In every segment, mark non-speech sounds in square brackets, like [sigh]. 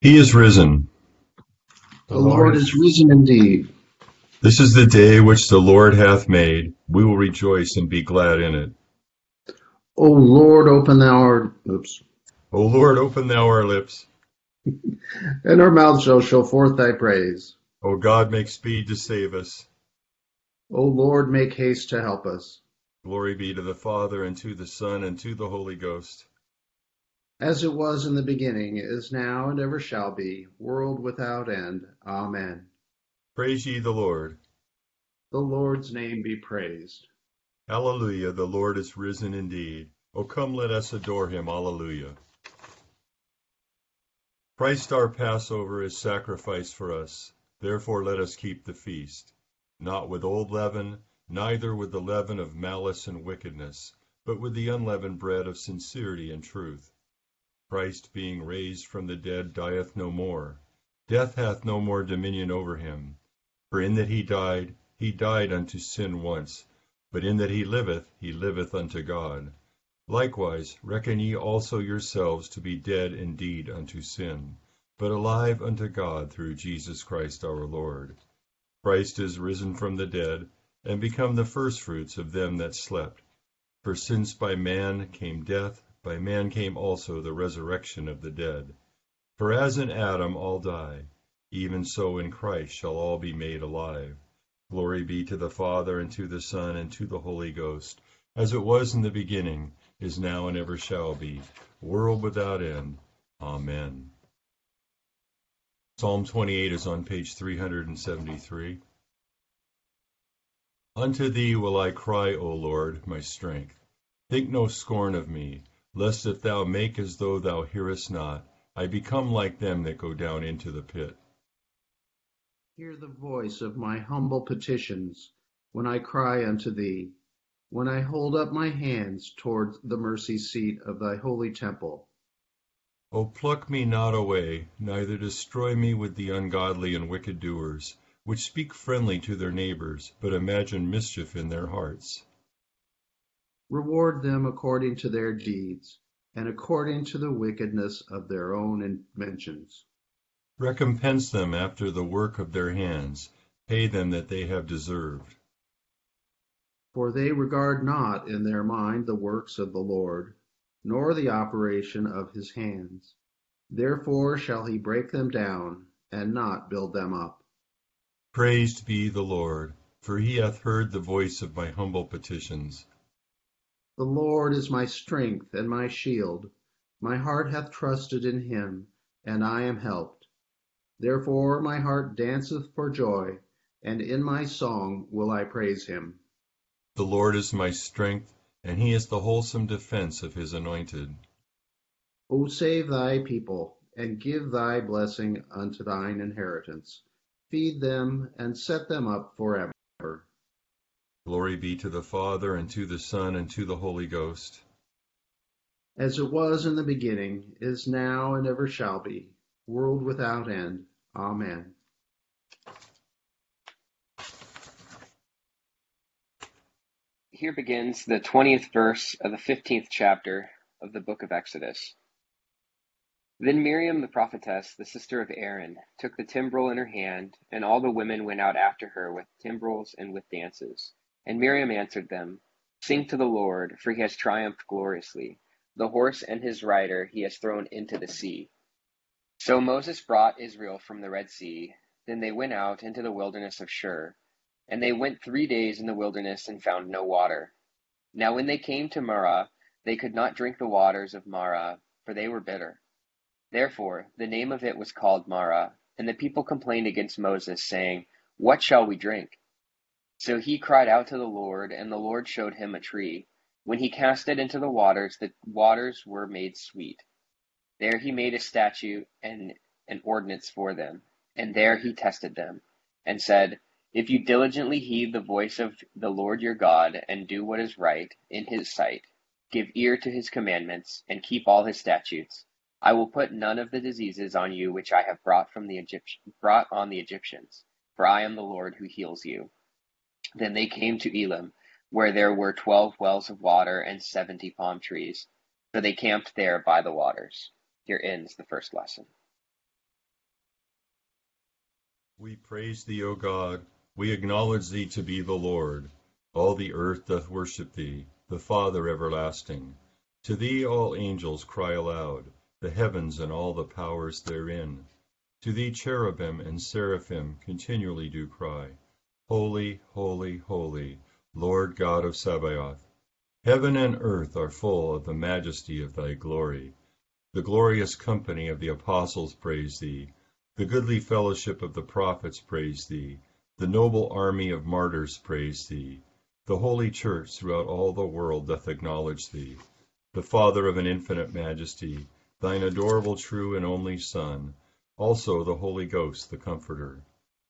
He is risen. The Lord is risen indeed. This is the day which the Lord hath made. We will rejoice and be glad in it. O Lord, open thou our oops, O Lord, open thou our lips. [laughs] and our mouth shall show forth thy praise. O God, make speed to save us. O Lord, make haste to help us. Glory be to the Father, and to the Son, and to the Holy Ghost. As it was in the beginning, is now, and ever shall be, world without end. Amen. Praise ye the Lord. The Lord's name be praised. Hallelujah, the Lord is risen indeed. O come, let us adore him. Hallelujah. Christ our Passover is sacrificed for us. Therefore let us keep the feast, not with old leaven, neither with the leaven of malice and wickedness, but with the unleavened bread of sincerity and truth. Christ being raised from the dead dieth no more. Death hath no more dominion over him. For in that he died, he died unto sin once, but in that he liveth, he liveth unto God. Likewise reckon ye also yourselves to be dead indeed unto sin, but alive unto God through Jesus Christ our Lord. Christ is risen from the dead, and become the firstfruits of them that slept. For since by man came death, by man came also the resurrection of the dead. For as in Adam all die, even so in Christ shall all be made alive. Glory be to the Father, and to the Son, and to the Holy Ghost, as it was in the beginning, is now, and ever shall be, world without end. Amen. Psalm 28 is on page 373. Unto thee will I cry, O Lord, my strength. Think no scorn of me, lest if thou make as though thou hearest not, I become like them that go down into the pit. Hear the voice of my humble petitions when I cry unto thee, when I hold up my hands towards the mercy seat of thy holy temple. O pluck me not away, neither destroy me with the ungodly and wicked doers, which speak friendly to their neighbors, but imagine mischief in their hearts. Reward them according to their deeds, and according to the wickedness of their own inventions. Recompense them after the work of their hands, pay them that they have deserved. For they regard not in their mind the works of the Lord, nor the operation of his hands. Therefore shall he break them down, and not build them up. Praised be the Lord, for he hath heard the voice of my humble petitions. The Lord is my strength and my shield. My heart hath trusted in him, and I am helped. Therefore my heart danceth for joy, and in my song will I praise him. The Lord is my strength, and he is the wholesome defense of his anointed. O save thy people, and give thy blessing unto thine inheritance. Feed them, and set them up forever. Glory be to the Father, and to the Son, and to the Holy Ghost. As it was in the beginning, is now, and ever shall be, world without end. Amen. Here begins the 20th verse of the 15th chapter of the book of Exodus. Then Miriam the prophetess, the sister of Aaron, took the timbrel in her hand, and all the women went out after her with timbrels and with dances. And Miriam answered them, Sing to the Lord, for he has triumphed gloriously. The horse and his rider he has thrown into the sea. So Moses brought Israel from the Red Sea. Then they went out into the wilderness of Shur. And they went three days in the wilderness and found no water. Now when they came to Marah, they could not drink the waters of Marah, for they were bitter. Therefore the name of it was called Marah. And the people complained against Moses, saying, What shall we drink? So he cried out to the Lord, and the Lord showed him a tree. When he cast it into the waters, the waters were made sweet. There he made a statute and an ordinance for them. And there he tested them, and said, If you diligently heed the voice of the Lord your God, and do what is right in his sight, give ear to his commandments, and keep all his statutes, I will put none of the diseases on you which I have brought from the Egypt- brought on the Egyptians, for I am the Lord who heals you. Then they came to Elim, where there were twelve wells of water and seventy palm trees. So they camped there by the waters. Here ends the first lesson. We praise thee, O God, we acknowledge thee to be the Lord. All the earth doth worship thee, the Father everlasting. To thee all angels cry aloud, the heavens and all the powers therein. To thee cherubim and seraphim continually do cry, Holy, holy, holy, Lord God of Sabaoth. Heaven and earth are full of the majesty of thy glory. The glorious company of the apostles praise thee. The goodly fellowship of the prophets praise thee. The noble army of martyrs praise thee. The holy church throughout all the world doth acknowledge thee. The Father of an infinite majesty, thine adorable true and only Son, also the Holy Ghost, the Comforter.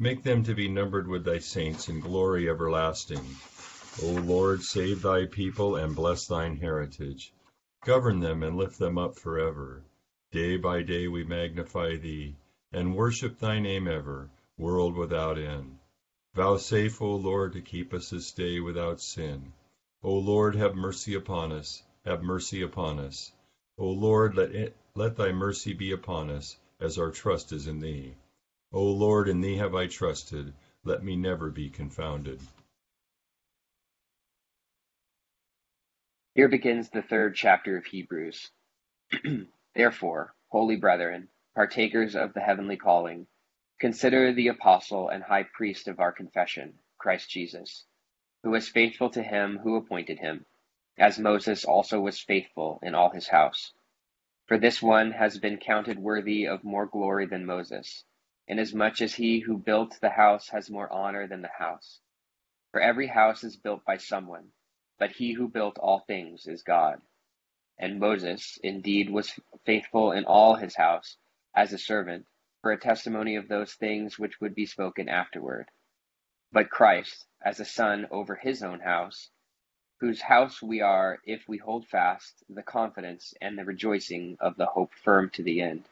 Make them to be numbered with thy saints in glory everlasting. O Lord, save thy people and bless thine heritage. Govern them and lift them up forever. Day by day we magnify thee, and worship thy name ever, world without end. Vouchsafe, O Lord, to keep us this day without sin. O Lord, have mercy upon us, have mercy upon us. O Lord, let, it, let thy mercy be upon us, as our trust is in thee. O Lord, in thee have I trusted, let me never be confounded. Here begins the third chapter of Hebrews. [clears throat] Therefore, holy brethren, partakers of the heavenly calling, consider the apostle and high priest of our confession, Christ Jesus, who was faithful to him who appointed him, as Moses also was faithful in all his house. For this one has been counted worthy of more glory than Moses, inasmuch as he who built the house has more honor than the house. For every house is built by someone, but he who built all things is God. And Moses indeed was faithful in all his house as a servant, for a testimony of those things which would be spoken afterward. But Christ, as a son over his own house, whose house we are if we hold fast the confidence and the rejoicing of the hope firm to the end.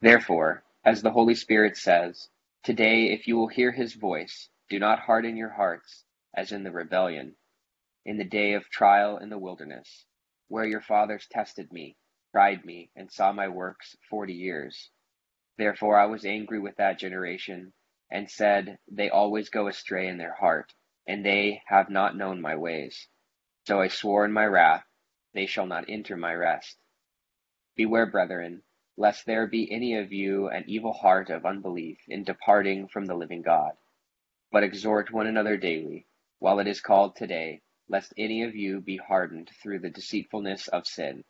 Therefore, as the Holy Spirit says, Today, if you will hear his voice, do not harden your hearts, as in the rebellion, in the day of trial in the wilderness where your fathers tested me, tried me, and saw my works forty years. Therefore I was angry with that generation, and said, They always go astray in their heart, and they have not known my ways. So I swore in my wrath, They shall not enter my rest. Beware, brethren, lest there be any of you an evil heart of unbelief in departing from the living God. But exhort one another daily, while it is called today, lest any of you be hardened through the deceitfulness of sin.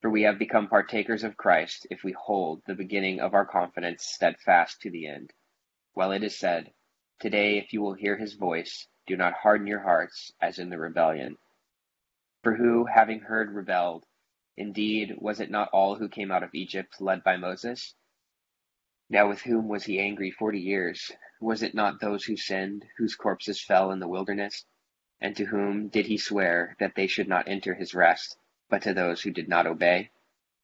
For we have become partakers of Christ if we hold the beginning of our confidence steadfast to the end. While it is said, Today, if you will hear his voice, do not harden your hearts as in the rebellion. For who, having heard, rebelled? Indeed, was it not all who came out of Egypt led by Moses? Now with whom was he angry forty years? Was it not those who sinned, whose corpses fell in the wilderness? And to whom did he swear that they should not enter his rest, but to those who did not obey?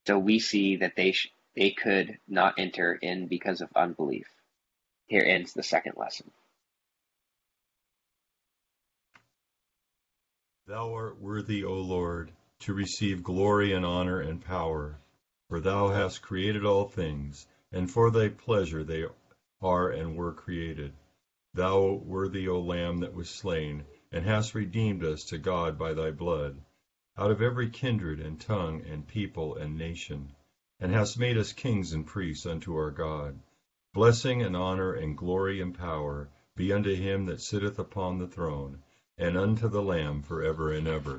So we see that they, sh- they could not enter in because of unbelief. Here ends the second lesson. Thou art worthy, O Lord, to receive glory and honor and power, for thou hast created all things, and for thy pleasure they are and were created. Thou worthy, O Lamb that was slain, and hast redeemed us to God by thy blood, out of every kindred and tongue and people and nation, and hast made us kings and priests unto our God. Blessing and honor and glory and power be unto him that sitteth upon the throne, and unto the Lamb for ever and ever.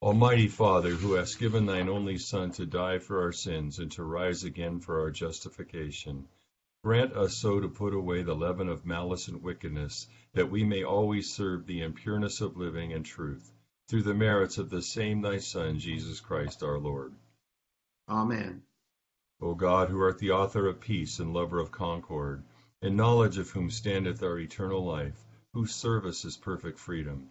Almighty Father, who hast given thine only Son to die for our sins and to rise again for our justification, grant us so to put away the leaven of malice and wickedness, that we may always serve thee in pureness of living and truth, through the merits of the same thy Son, Jesus Christ our Lord. Amen. O God, who art the author of peace and lover of concord, in knowledge of whom standeth our eternal life, whose service is perfect freedom.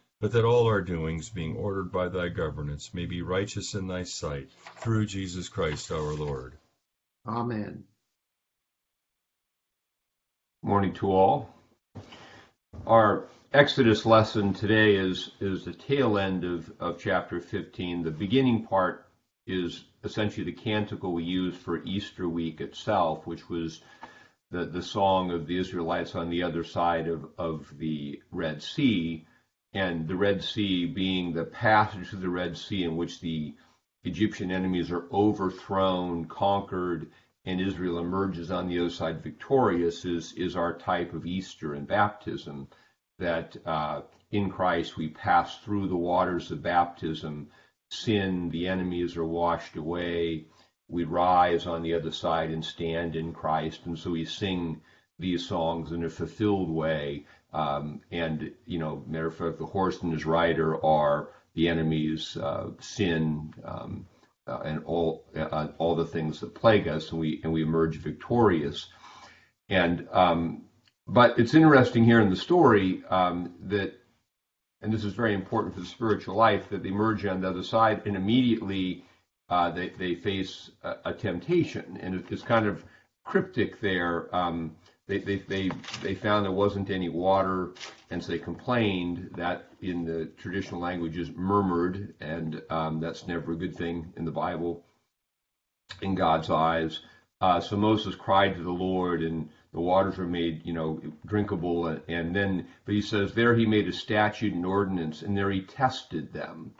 but that all our doings, being ordered by thy governance, may be righteous in thy sight, through Jesus Christ our Lord. Amen. Morning to all. Our Exodus lesson today is, is the tail end of, of chapter 15. The beginning part is essentially the canticle we use for Easter week itself, which was the, the song of the Israelites on the other side of, of the Red Sea, and the Red Sea being the passage through the Red Sea in which the Egyptian enemies are overthrown, conquered, and Israel emerges on the other side victorious is, is our type of Easter and baptism. That uh, in Christ we pass through the waters of baptism, sin, the enemies are washed away, we rise on the other side and stand in Christ. And so we sing these songs in a fulfilled way. Um, and, you know, matter of fact, the horse and his rider are the enemy's uh, sin um, uh, and all uh, all the things that plague us, and we and we emerge victorious. And um, but it's interesting here in the story um, that, and this is very important for the spiritual life, that they emerge on the other side, and immediately uh, they, they face a, a temptation. And it's kind of cryptic there. Um, they, they, they, they found there wasn't any water, and so they complained. That in the traditional languages murmured, and um, that's never a good thing in the Bible, in God's eyes. Uh, so Moses cried to the Lord, and the waters were made, you know, drinkable. And, and then, but he says, there he made a statute and ordinance, and there he tested them.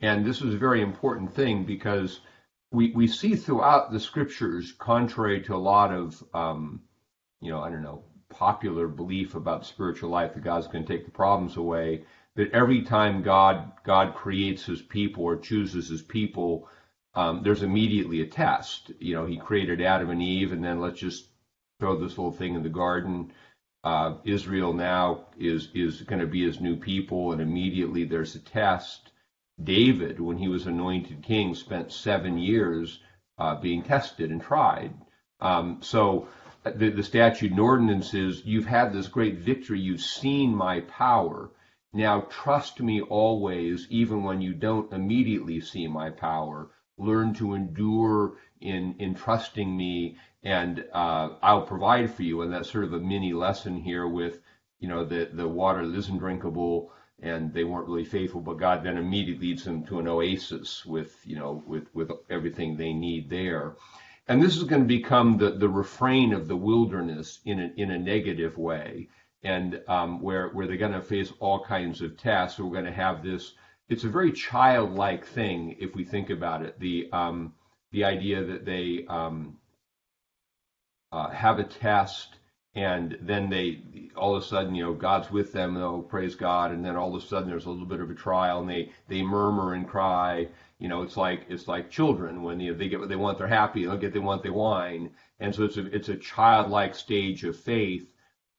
And this was a very important thing because we, we see throughout the scriptures, contrary to a lot of, um, you know, I don't know, popular belief about spiritual life that God's going to take the problems away, that every time God God creates His people or chooses His people, um, there's immediately a test. You know, He created Adam and Eve, and then let's just throw this little thing in the garden. Uh, Israel now is is going to be His new people, and immediately there's a test. David, when he was anointed king, spent seven years uh, being tested and tried. Um, so the, the statute and ordinance is you've had this great victory, you've seen my power. Now trust me always, even when you don't immediately see my power. Learn to endure in, in trusting me, and uh, I'll provide for you. And that's sort of a mini lesson here with, you know, the, the water that isn't drinkable and they weren't really faithful. But God then immediately leads them to an oasis with, you know, with with everything they need there. And this is going to become the, the refrain of the wilderness in a, in a negative way. and um, where where they're going to face all kinds of tests. We're going to have this. It's a very childlike thing if we think about it. The um, the idea that they um, uh, have a test and then they all of a sudden you know god's with them oh praise god and then all of a sudden there's a little bit of a trial and they they murmur and cry you know it's like it's like children when you know, they get what they want they're happy they'll get what they want they whine and so it's a it's a childlike stage of faith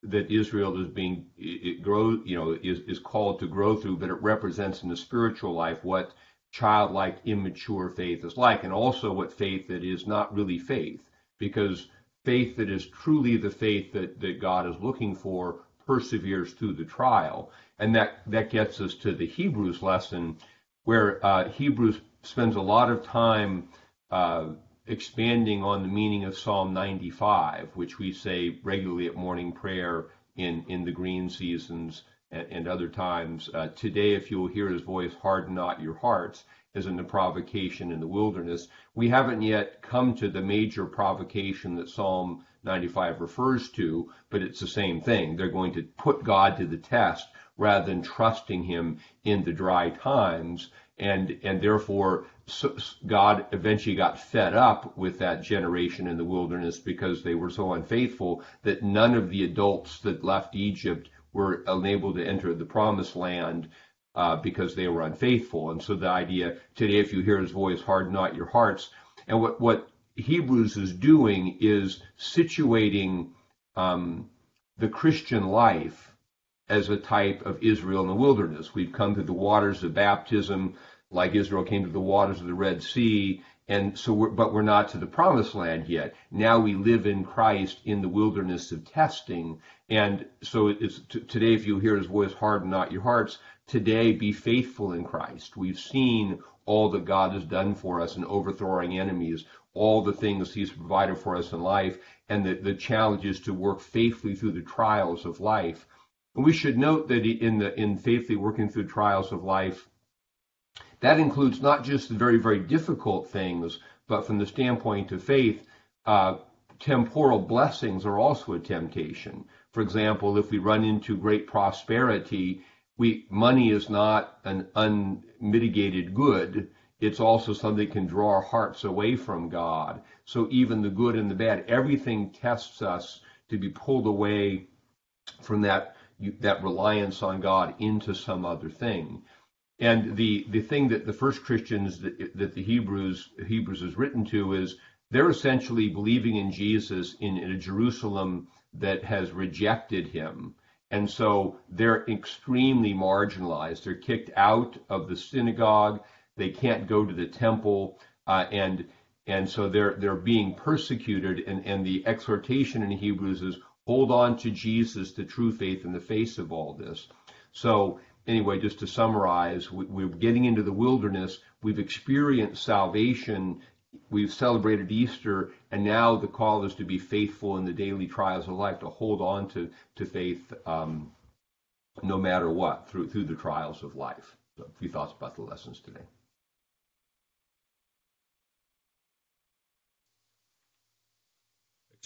that israel is being it grow you know is is called to grow through but it represents in the spiritual life what childlike immature faith is like and also what faith that is not really faith because faith that is truly the faith that, that God is looking for perseveres through the trial. And that, that gets us to the Hebrews lesson, where uh, Hebrews spends a lot of time uh, expanding on the meaning of Psalm 95, which we say regularly at morning prayer in, in the green seasons and, and other times. Uh, Today, if you will hear his voice, harden not your hearts as in the provocation in the wilderness. We haven't yet come to the major provocation that Psalm 95 refers to, but it's the same thing. They're going to put God to the test rather than trusting him in the dry times. And, and therefore, God eventually got fed up with that generation in the wilderness because they were so unfaithful that none of the adults that left Egypt were unable to enter the promised land uh, because they were unfaithful. And so the idea today, if you hear his voice, harden not your hearts. And what, what Hebrews is doing is situating um, the Christian life as a type of Israel in the wilderness. We've come to the waters of baptism, like Israel came to the waters of the Red Sea, and so we're, but we're not to the promised land yet. Now we live in Christ in the wilderness of testing, and so it's t- today. If you hear His voice, harden not your hearts today be faithful in Christ. We've seen all that God has done for us in overthrowing enemies, all the things He's provided for us in life, and the, the challenge is to work faithfully through the trials of life. We should note that in the in faithfully working through trials of life, that includes not just the very, very difficult things, but from the standpoint of faith, uh, temporal blessings are also a temptation. For example, if we run into great prosperity, we money is not an unmitigated good. It's also something that can draw our hearts away from God. So even the good and the bad, everything tests us to be pulled away from that that reliance on God into some other thing. And the the thing that the first Christians that, that the Hebrews Hebrews is written to is they're essentially believing in Jesus in, in a Jerusalem that has rejected him and so they're extremely marginalized. They're kicked out of the synagogue. They can't go to the temple, uh, and and so they're they're being persecuted. And and the exhortation in Hebrews is hold on to Jesus, the true faith, in the face of all this. So anyway, just to summarize, we, we're getting into the wilderness. We've experienced salvation we've celebrated Easter, and now the call is to be faithful in the daily trials of life, to hold on to, to faith um, no matter what through, through the trials of life. So a few thoughts about the lessons today.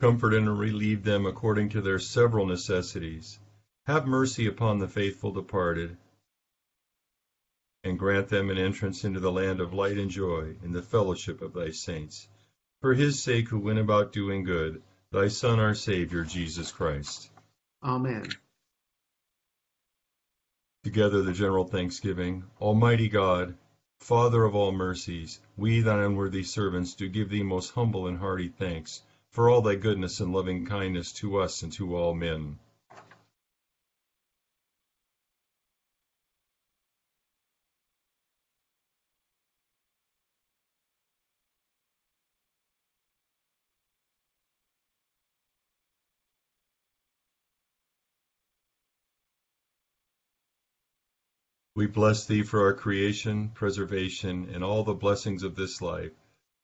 Comfort and relieve them according to their several necessities. Have mercy upon the faithful departed. and grant them an entrance into the land of light and joy in the fellowship of thy saints. For his sake who went about doing good, thy Son, our Savior, Jesus Christ. Amen. Together the general thanksgiving. Almighty God, Father of all mercies, we, thine unworthy servants, do give thee most humble and hearty thanks for all thy goodness and loving kindness to us and to all men. We bless thee for our creation, preservation, and all the blessings of this life,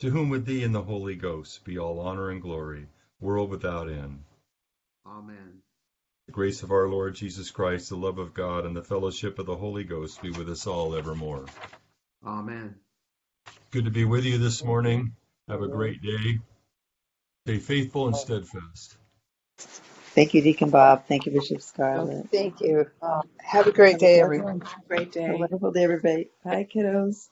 to whom with thee and the Holy Ghost be all honor and glory, world without end. Amen. The grace of our Lord Jesus Christ, the love of God, and the fellowship of the Holy Ghost be with us all evermore. Amen. Good to be with you this morning. Have a great day. Stay faithful and steadfast. Thank you, Deacon Bob. Thank you, Bishop Scarlett. Thank you. Have a great day, everyone. Have a wonderful day, everybody. Bye, kiddos.